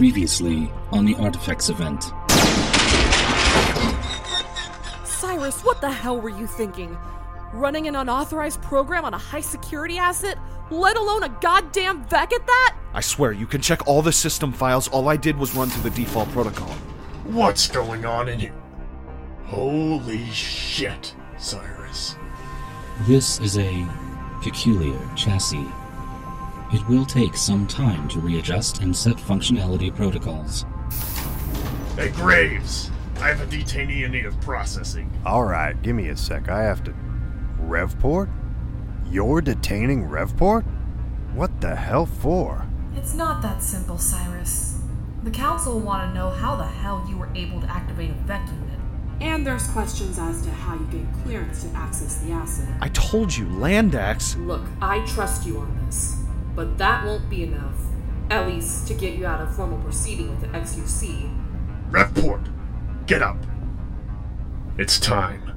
Previously on the Artifacts event. Cyrus, what the hell were you thinking? Running an unauthorized program on a high security asset? Let alone a goddamn VEQ at that? I swear, you can check all the system files. All I did was run through the default protocol. What's going on in here? Holy shit, Cyrus. This is a peculiar chassis. It will take some time to readjust and set functionality protocols. Hey, Graves! I have a detainee in need of processing. Alright, give me a sec. I have to. Revport? You're detaining Revport? What the hell for? It's not that simple, Cyrus. The Council will want to know how the hell you were able to activate a VEQ unit. And there's questions as to how you get clearance to access the asset. I told you, Landax. Look, I trust you on this, but that won't be enough. At least to get you out of formal proceeding with the XUC. Revport, get up. It's time.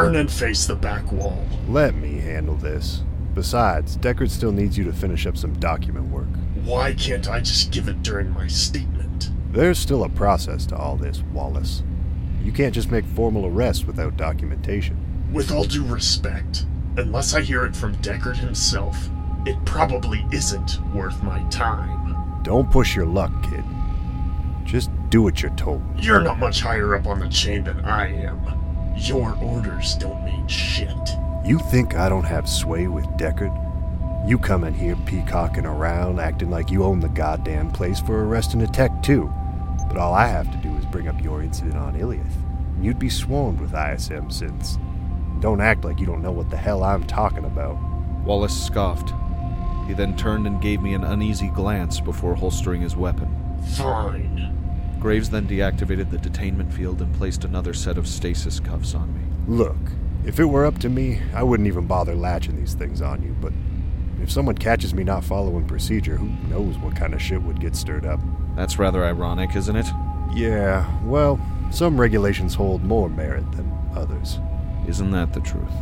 Turn and face the back wall. Let me handle this. Besides, Deckard still needs you to finish up some document work. Why can't I just give it during my statement? There's still a process to all this, Wallace. You can't just make formal arrests without documentation. With all due respect, unless I hear it from Deckard himself, it probably isn't worth my time. Don't push your luck, kid. Just do what you're told. You're not much higher up on the chain than I am. Your orders don't mean shit. You think I don't have sway with Deckard? You come in here peacocking around, acting like you own the goddamn place for arresting a tech, too. But all I have to do is bring up your incident on Iliath. and You'd be swarmed with ISM synths. Don't act like you don't know what the hell I'm talking about. Wallace scoffed. He then turned and gave me an uneasy glance before holstering his weapon. Fine. Graves then deactivated the detainment field and placed another set of stasis cuffs on me. Look, if it were up to me, I wouldn't even bother latching these things on you, but if someone catches me not following procedure, who knows what kind of shit would get stirred up? That's rather ironic, isn't it? Yeah, well, some regulations hold more merit than others. Isn't that the truth?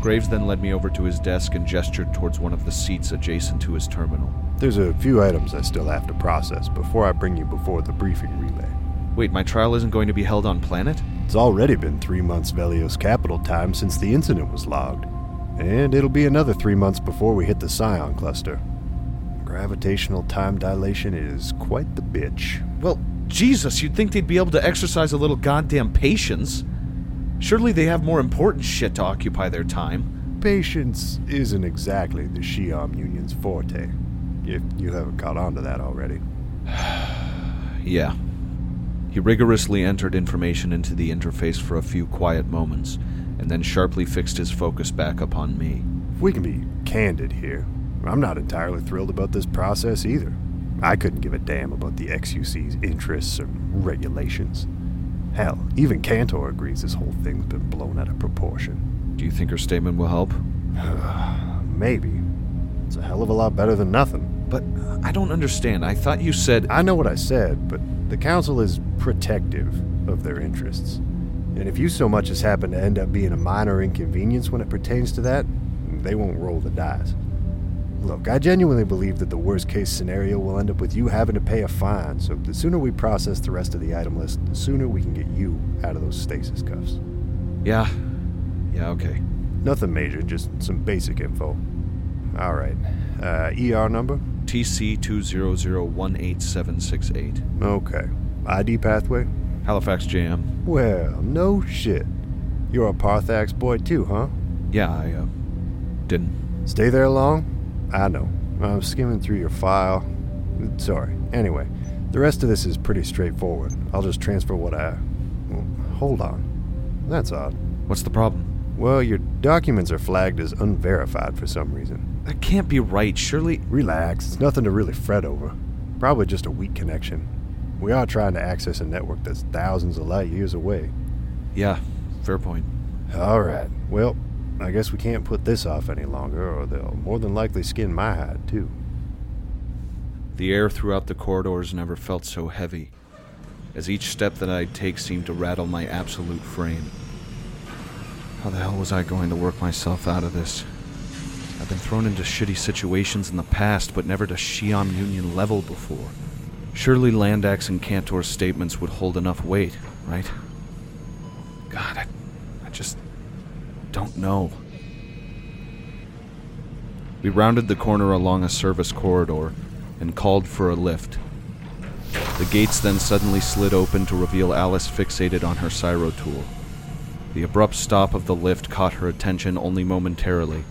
Graves then led me over to his desk and gestured towards one of the seats adjacent to his terminal. There's a few items I still have to process before I bring you before the briefing relay. Wait, my trial isn't going to be held on planet? It's already been three months Velios capital time since the incident was logged. And it'll be another three months before we hit the Scion cluster. Gravitational time dilation is quite the bitch. Well, Jesus, you'd think they'd be able to exercise a little goddamn patience. Surely they have more important shit to occupy their time. Patience isn't exactly the Xium Union's forte, if you haven't caught on to that already. Yeah. He rigorously entered information into the interface for a few quiet moments, and then sharply fixed his focus back upon me. If we can be candid here, I'm not entirely thrilled about this process either. I couldn't give a damn about the XUC's interests or regulations. Hell, even Cantor agrees this whole thing's been blown out of proportion. Do you think her statement will help? Maybe. It's a hell of a lot better than nothing. But uh, I don't understand. I thought you said. I know what I said, but the Council is protective of their interests. And if you so much as happen to end up being a minor inconvenience when it pertains to that, they won't roll the dice. Look, I genuinely believe that the worst case scenario will end up with you having to pay a fine, so the sooner we process the rest of the item list, the sooner we can get you out of those stasis cuffs. Yeah. Yeah, okay. Nothing major, just some basic info. Alright. Uh, ER number? TC200187768. Okay. ID pathway? Halifax JM. Well, no shit. You're a Parthax boy too, huh? Yeah, I, uh, didn't. Stay there long? I know. I'm skimming through your file. Sorry. Anyway, the rest of this is pretty straightforward. I'll just transfer what I. Well, hold on. That's odd. What's the problem? Well, your documents are flagged as unverified for some reason. That can't be right. Surely. Relax, it's nothing to really fret over. Probably just a weak connection. We are trying to access a network that's thousands of light years away. Yeah, fair point. Alright, well, I guess we can't put this off any longer, or they'll more than likely skin my hide, too. The air throughout the corridors never felt so heavy, as each step that I'd take seemed to rattle my absolute frame. How the hell was I going to work myself out of this? I've been thrown into shitty situations in the past, but never to Xium Union level before. Surely Landax and Cantor's statements would hold enough weight, right? God, I, don't know. We rounded the corner along a service corridor and called for a lift. The gates then suddenly slid open to reveal Alys fixated on her Cyro tool. The abrupt stop of the lift caught her attention only momentarily,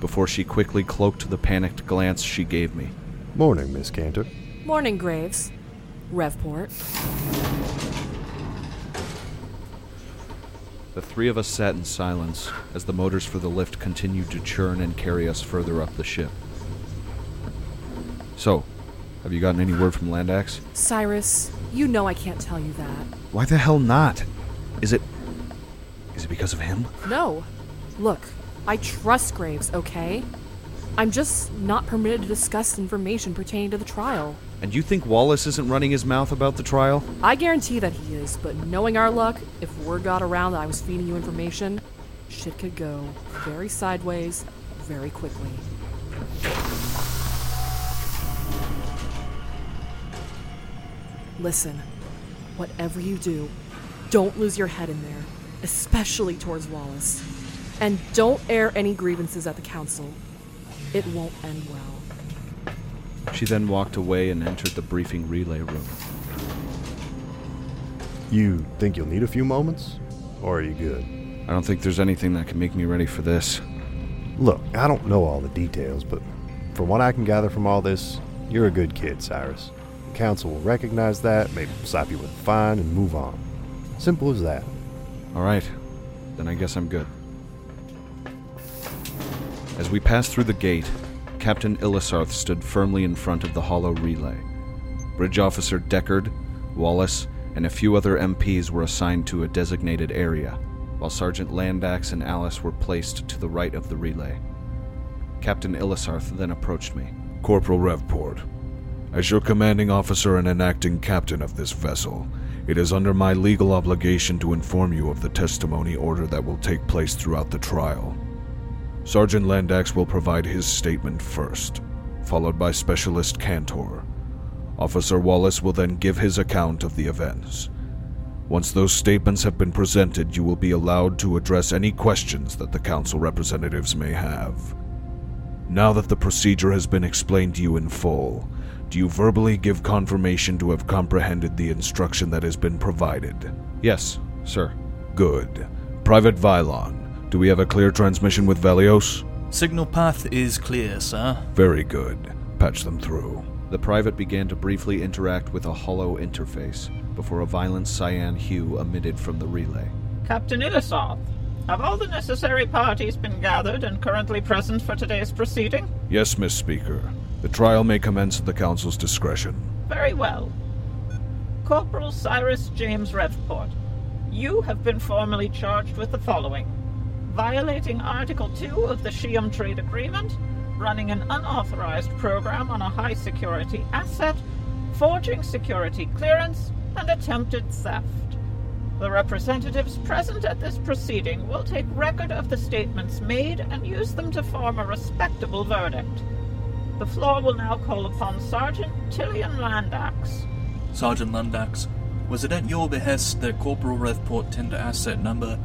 before she quickly cloaked the panicked glance she gave me. Morning, Miss Cantor. Morning, Graves. Revport. The three of us sat in silence as the motors for the lift continued to churn and carry us further up the ship. So, have you gotten any word from Landax? Cyrus, you know I can't tell you that. Why the hell not? Is it. Is it because of him? No. Look, I trust Graves, okay? I'm just not permitted to discuss information pertaining to the trial. And you think Wallace isn't running his mouth about the trial? I guarantee that he is, but knowing our luck, if word got around that I was feeding you information, shit could go very sideways very quickly. Listen, whatever you do, don't lose your head in there, especially towards Wallace. And don't air any grievances at the council. It won't end well. She then walked away and entered the briefing relay room. You think you'll need a few moments? Or are you good? I don't think there's anything that can make me ready for this. Look, I don't know all the details, but from what I can gather from all this, you're a good kid, Cyrus. The council will recognize that, maybe slap you with a fine, and move on. Simple as that. Alright, then I guess I'm good. As we passed through the gate, Captain Ilisarth stood firmly in front of the hollow relay. Bridge Officer Deckard, Wallace, and a few other MPs were assigned to a designated area, while Sergeant Landax and Alys were placed to the right of the relay. Captain Ilisarth then approached me. Corporal Revport, as your commanding officer and an acting captain of this vessel, it is under my legal obligation to inform you of the testimony order that will take place throughout the trial. Sergeant Landax will provide his statement first, followed by Specialist Cantor. Officer Wallace will then give his account of the events. Once those statements have been presented, you will be allowed to address any questions that the Council representatives may have. Now that the procedure has been explained to you in full, do you verbally give confirmation to have comprehended the instruction that has been provided? Yes, sir. Good. Private Vylon, do we have a clear transmission with Velios? Signal path is clear, sir. Very good. Patch them through. The private began to briefly interact with a hollow interface before a violent cyan hue emitted from the relay. Captain Ilisarth, have all the necessary parties been gathered and currently present for today's proceeding? Yes, Miss Speaker. The trial may commence at the Council's discretion. Very well. Corporal Cyrus James Revport, you have been formally charged with the following violating Article 2 of the Xium Trade Agreement, running an unauthorized program on a high security asset, forging security clearance, and attempted theft. The representatives present at this proceeding will take record of the statements made and use them to form a respectable verdict. The floor will now call upon Sergeant Tillian Landax. Sergeant Landax, was it at your behest that Corporal Revport tender asset number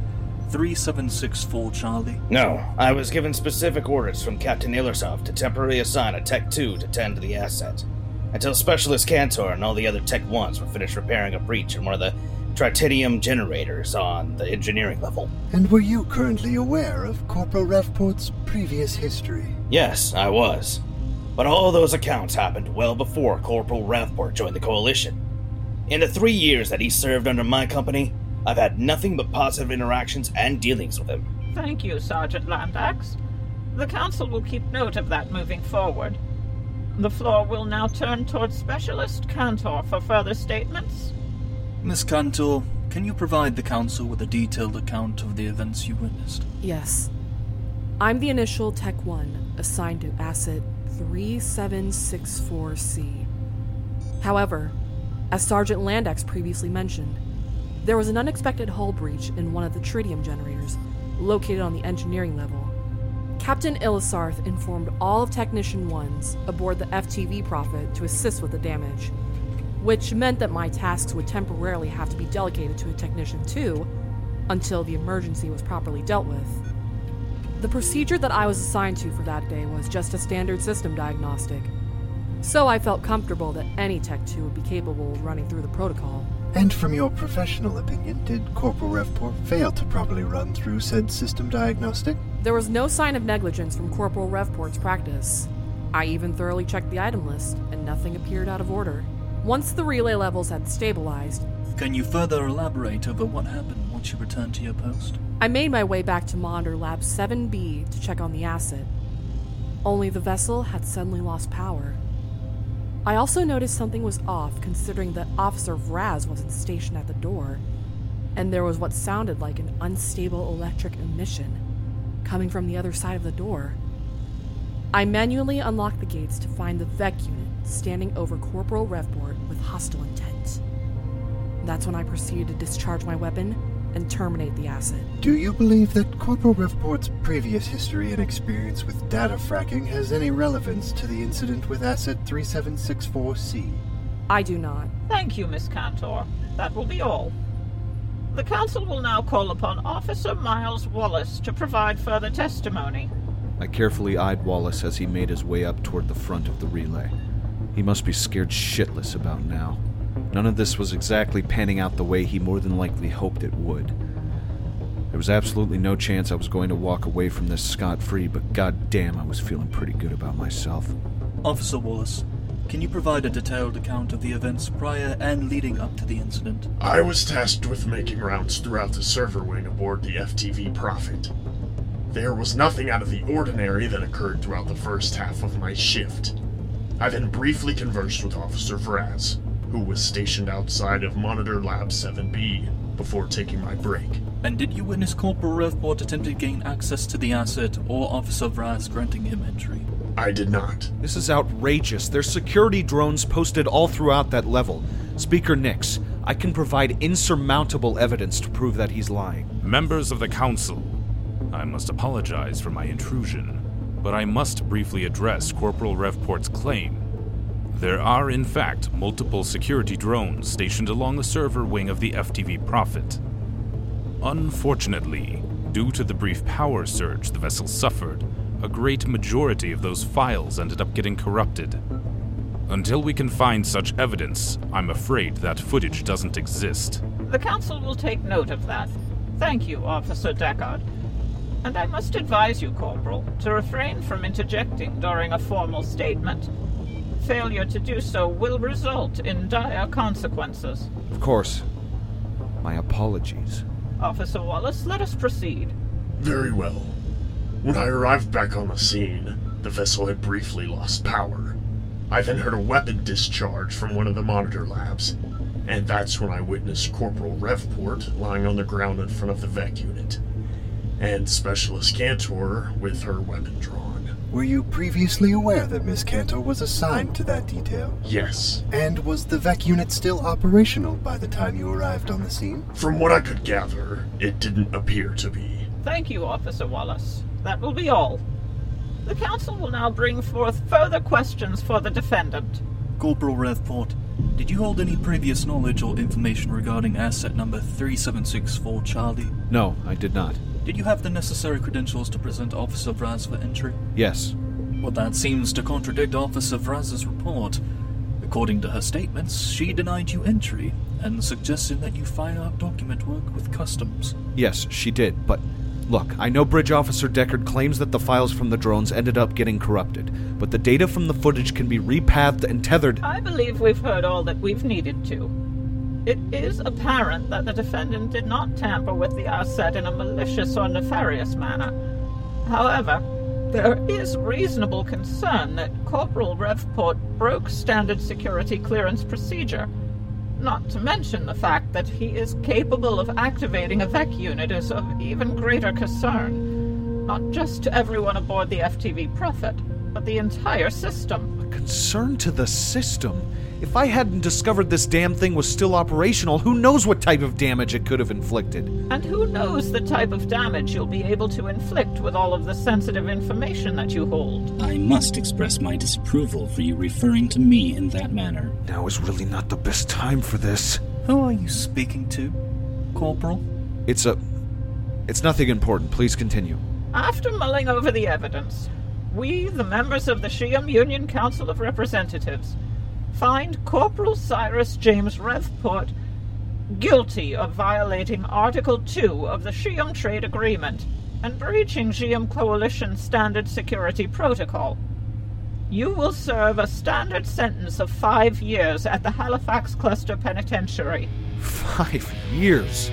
3764 Charlie? No, I was given specific orders from Captain Ilisarth to temporarily assign a Tech 2 to tend to the asset. Until Specialist Cantor and all the other Tech 1s were finished repairing a breach in one of the tritanium generators on the engineering level. And were you currently aware of Corporal Revport's previous history? Yes, I was. But all those accounts happened well before Corporal Revport joined the Coalition. In the three years that he served under my company, I've had nothing but positive interactions and dealings with him. Thank you, Sergeant Landax. The Council will keep note of that moving forward. The floor will now turn towards Specialist Cantor for further statements. Miss Cantor, can you provide the Council with a detailed account of the events you witnessed? Yes. I'm the initial Tech 1 assigned to Asset 3764C. However, as Sergeant Landax previously mentioned, there was an unexpected hull breach in one of the tritium generators, located on the engineering level. Captain Ilisarth informed all of Technician 1s aboard the FTV Prophet to assist with the damage, which meant that my tasks would temporarily have to be delegated to a Technician 2 until the emergency was properly dealt with. The procedure that I was assigned to for that day was just a standard system diagnostic, so I felt comfortable that any Tech 2 would be capable of running through the protocol. And from your professional opinion, did Corporal Revport fail to properly run through said system diagnostic? There was no sign of negligence from Corporal Revport's practice. I even thoroughly checked the item list, and nothing appeared out of order. Once the relay levels had stabilized, Can you further elaborate over what happened once you returned to your post? I made my way back to Monitor Lab 7B to check on the asset. Only the vessel had suddenly lost power. I also noticed something was off considering that Officer Vraz wasn't stationed at the door, and there was what sounded like an unstable electric emission coming from the other side of the door. I manually unlocked the gates to find the VEQ unit standing over Corporal Revport with hostile intent. That's when I proceeded to discharge my weapon and terminate the asset. Do you believe that Corporal Revport's previous history and experience with data fracking has any relevance to the incident with Asset 3764C? I do not. Thank you, Miss Cantor. That will be all. The Council will now call upon Officer Miles Wallace to provide further testimony. I carefully eyed Wallace as he made his way up toward the front of the relay. He must be scared shitless about now. None of this was exactly panning out the way he more than likely hoped it would. There was absolutely no chance I was going to walk away from this scot free, but goddamn, I was feeling pretty good about myself. Officer Wallace, can you provide a detailed account of the events prior and leading up to the incident? I was tasked with making rounds throughout the server wing aboard the FTV Prophet. There was nothing out of the ordinary that occurred throughout the first half of my shift. I then briefly conversed with Officer Vraz, who was stationed outside of Monitor Lab 7B, before taking my break. And did you witness Corporal Revport attempt to gain access to the asset or Officer Vraz granting him entry? I did not. This is outrageous. There's security drones posted all throughout that level. Speaker Nyx, I can provide insurmountable evidence to prove that he's lying. Members of the Council, I must apologize for my intrusion, but I must briefly address Corporal Revport's claim. There are, in fact, multiple security drones stationed along the server wing of the FTV Prophet. Unfortunately, due to the brief power surge the vessel suffered, a great majority of those files ended up getting corrupted. Until we can find such evidence, I'm afraid that footage doesn't exist. The Council will take note of that. Thank you, Officer Deckard. And I must advise you, Corporal, to refrain from interjecting during a formal statement. Failure to do so will result in dire consequences. Of course. My apologies. Officer Wallace, let us proceed. Very well. When I arrived back on the scene, the vessel had briefly lost power. I then heard a weapon discharge from one of the monitor labs, and that's when I witnessed Corporal Revport lying on the ground in front of the VEQ unit, and Specialist Cantor with her weapon drawn. Were you previously aware that Miss Cantor was assigned to that detail? Yes. And was the VEQ unit still operational by the time you arrived on the scene? From what I could gather, it didn't appear to be. Thank you, Officer Wallace. That will be all. The Council will now bring forth further questions for the defendant. Corporal Revport, did you hold any previous knowledge or information regarding asset number 3764 Charlie? No, I did not. Did you have the necessary credentials to present Officer Vraz for entry? Yes. Well, that seems to contradict Officer Vraz's report. According to her statements, she denied you entry and suggested that you file out document work with customs. Yes, she did, but look, I know Bridge Officer Deckard claims that the files from the drones ended up getting corrupted, but the data from the footage can be repathed and tethered. I believe we've heard all that we've needed to. It is apparent that the defendant did not tamper with the asset in a malicious or nefarious manner. However, there is reasonable concern that Corporal Revport broke standard security clearance procedure. Not to mention the fact that he is capable of activating a VEQ unit is of even greater concern, not just to everyone aboard the FTV Prophet, but the entire system. A concern to the system? If I hadn't discovered this damn thing was still operational, who knows what type of damage it could have inflicted? And who knows the type of damage you'll be able to inflict with all of the sensitive information that you hold. I must express my disapproval for you referring to me in that manner. Now is really not the best time for this. Who are you speaking to, Corporal? It's a. It's nothing important. Please continue. After mulling over the evidence, we, the members of the Xium Union Council of Representatives, find Corporal Cyrus James Revport guilty of violating Article 2 of the Xium Trade Agreement and breaching Xium Coalition Standard Security Protocol. You will serve a standard sentence of five years at the Halifax Cluster Penitentiary. Five years?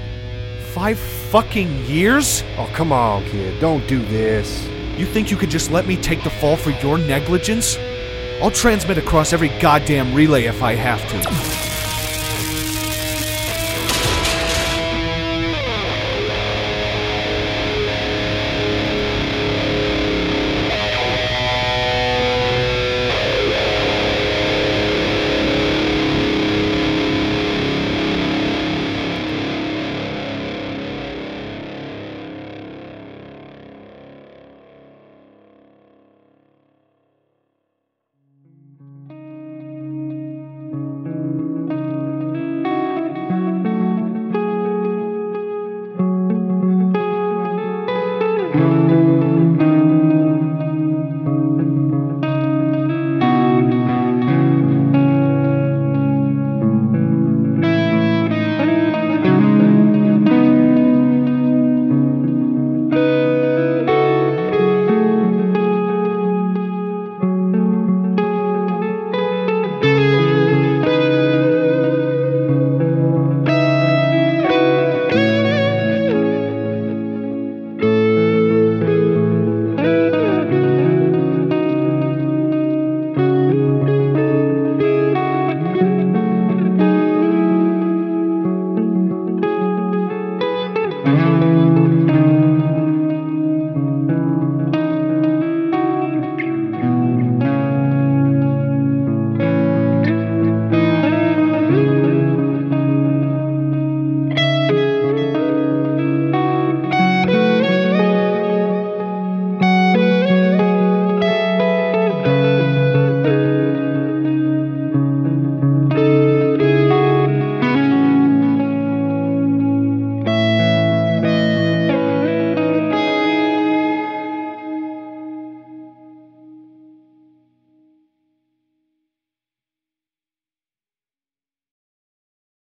Five fucking years? Oh, come on, kid. Don't do this. You think you could just let me take the fall for your negligence? I'll transmit across every goddamn relay if I have to.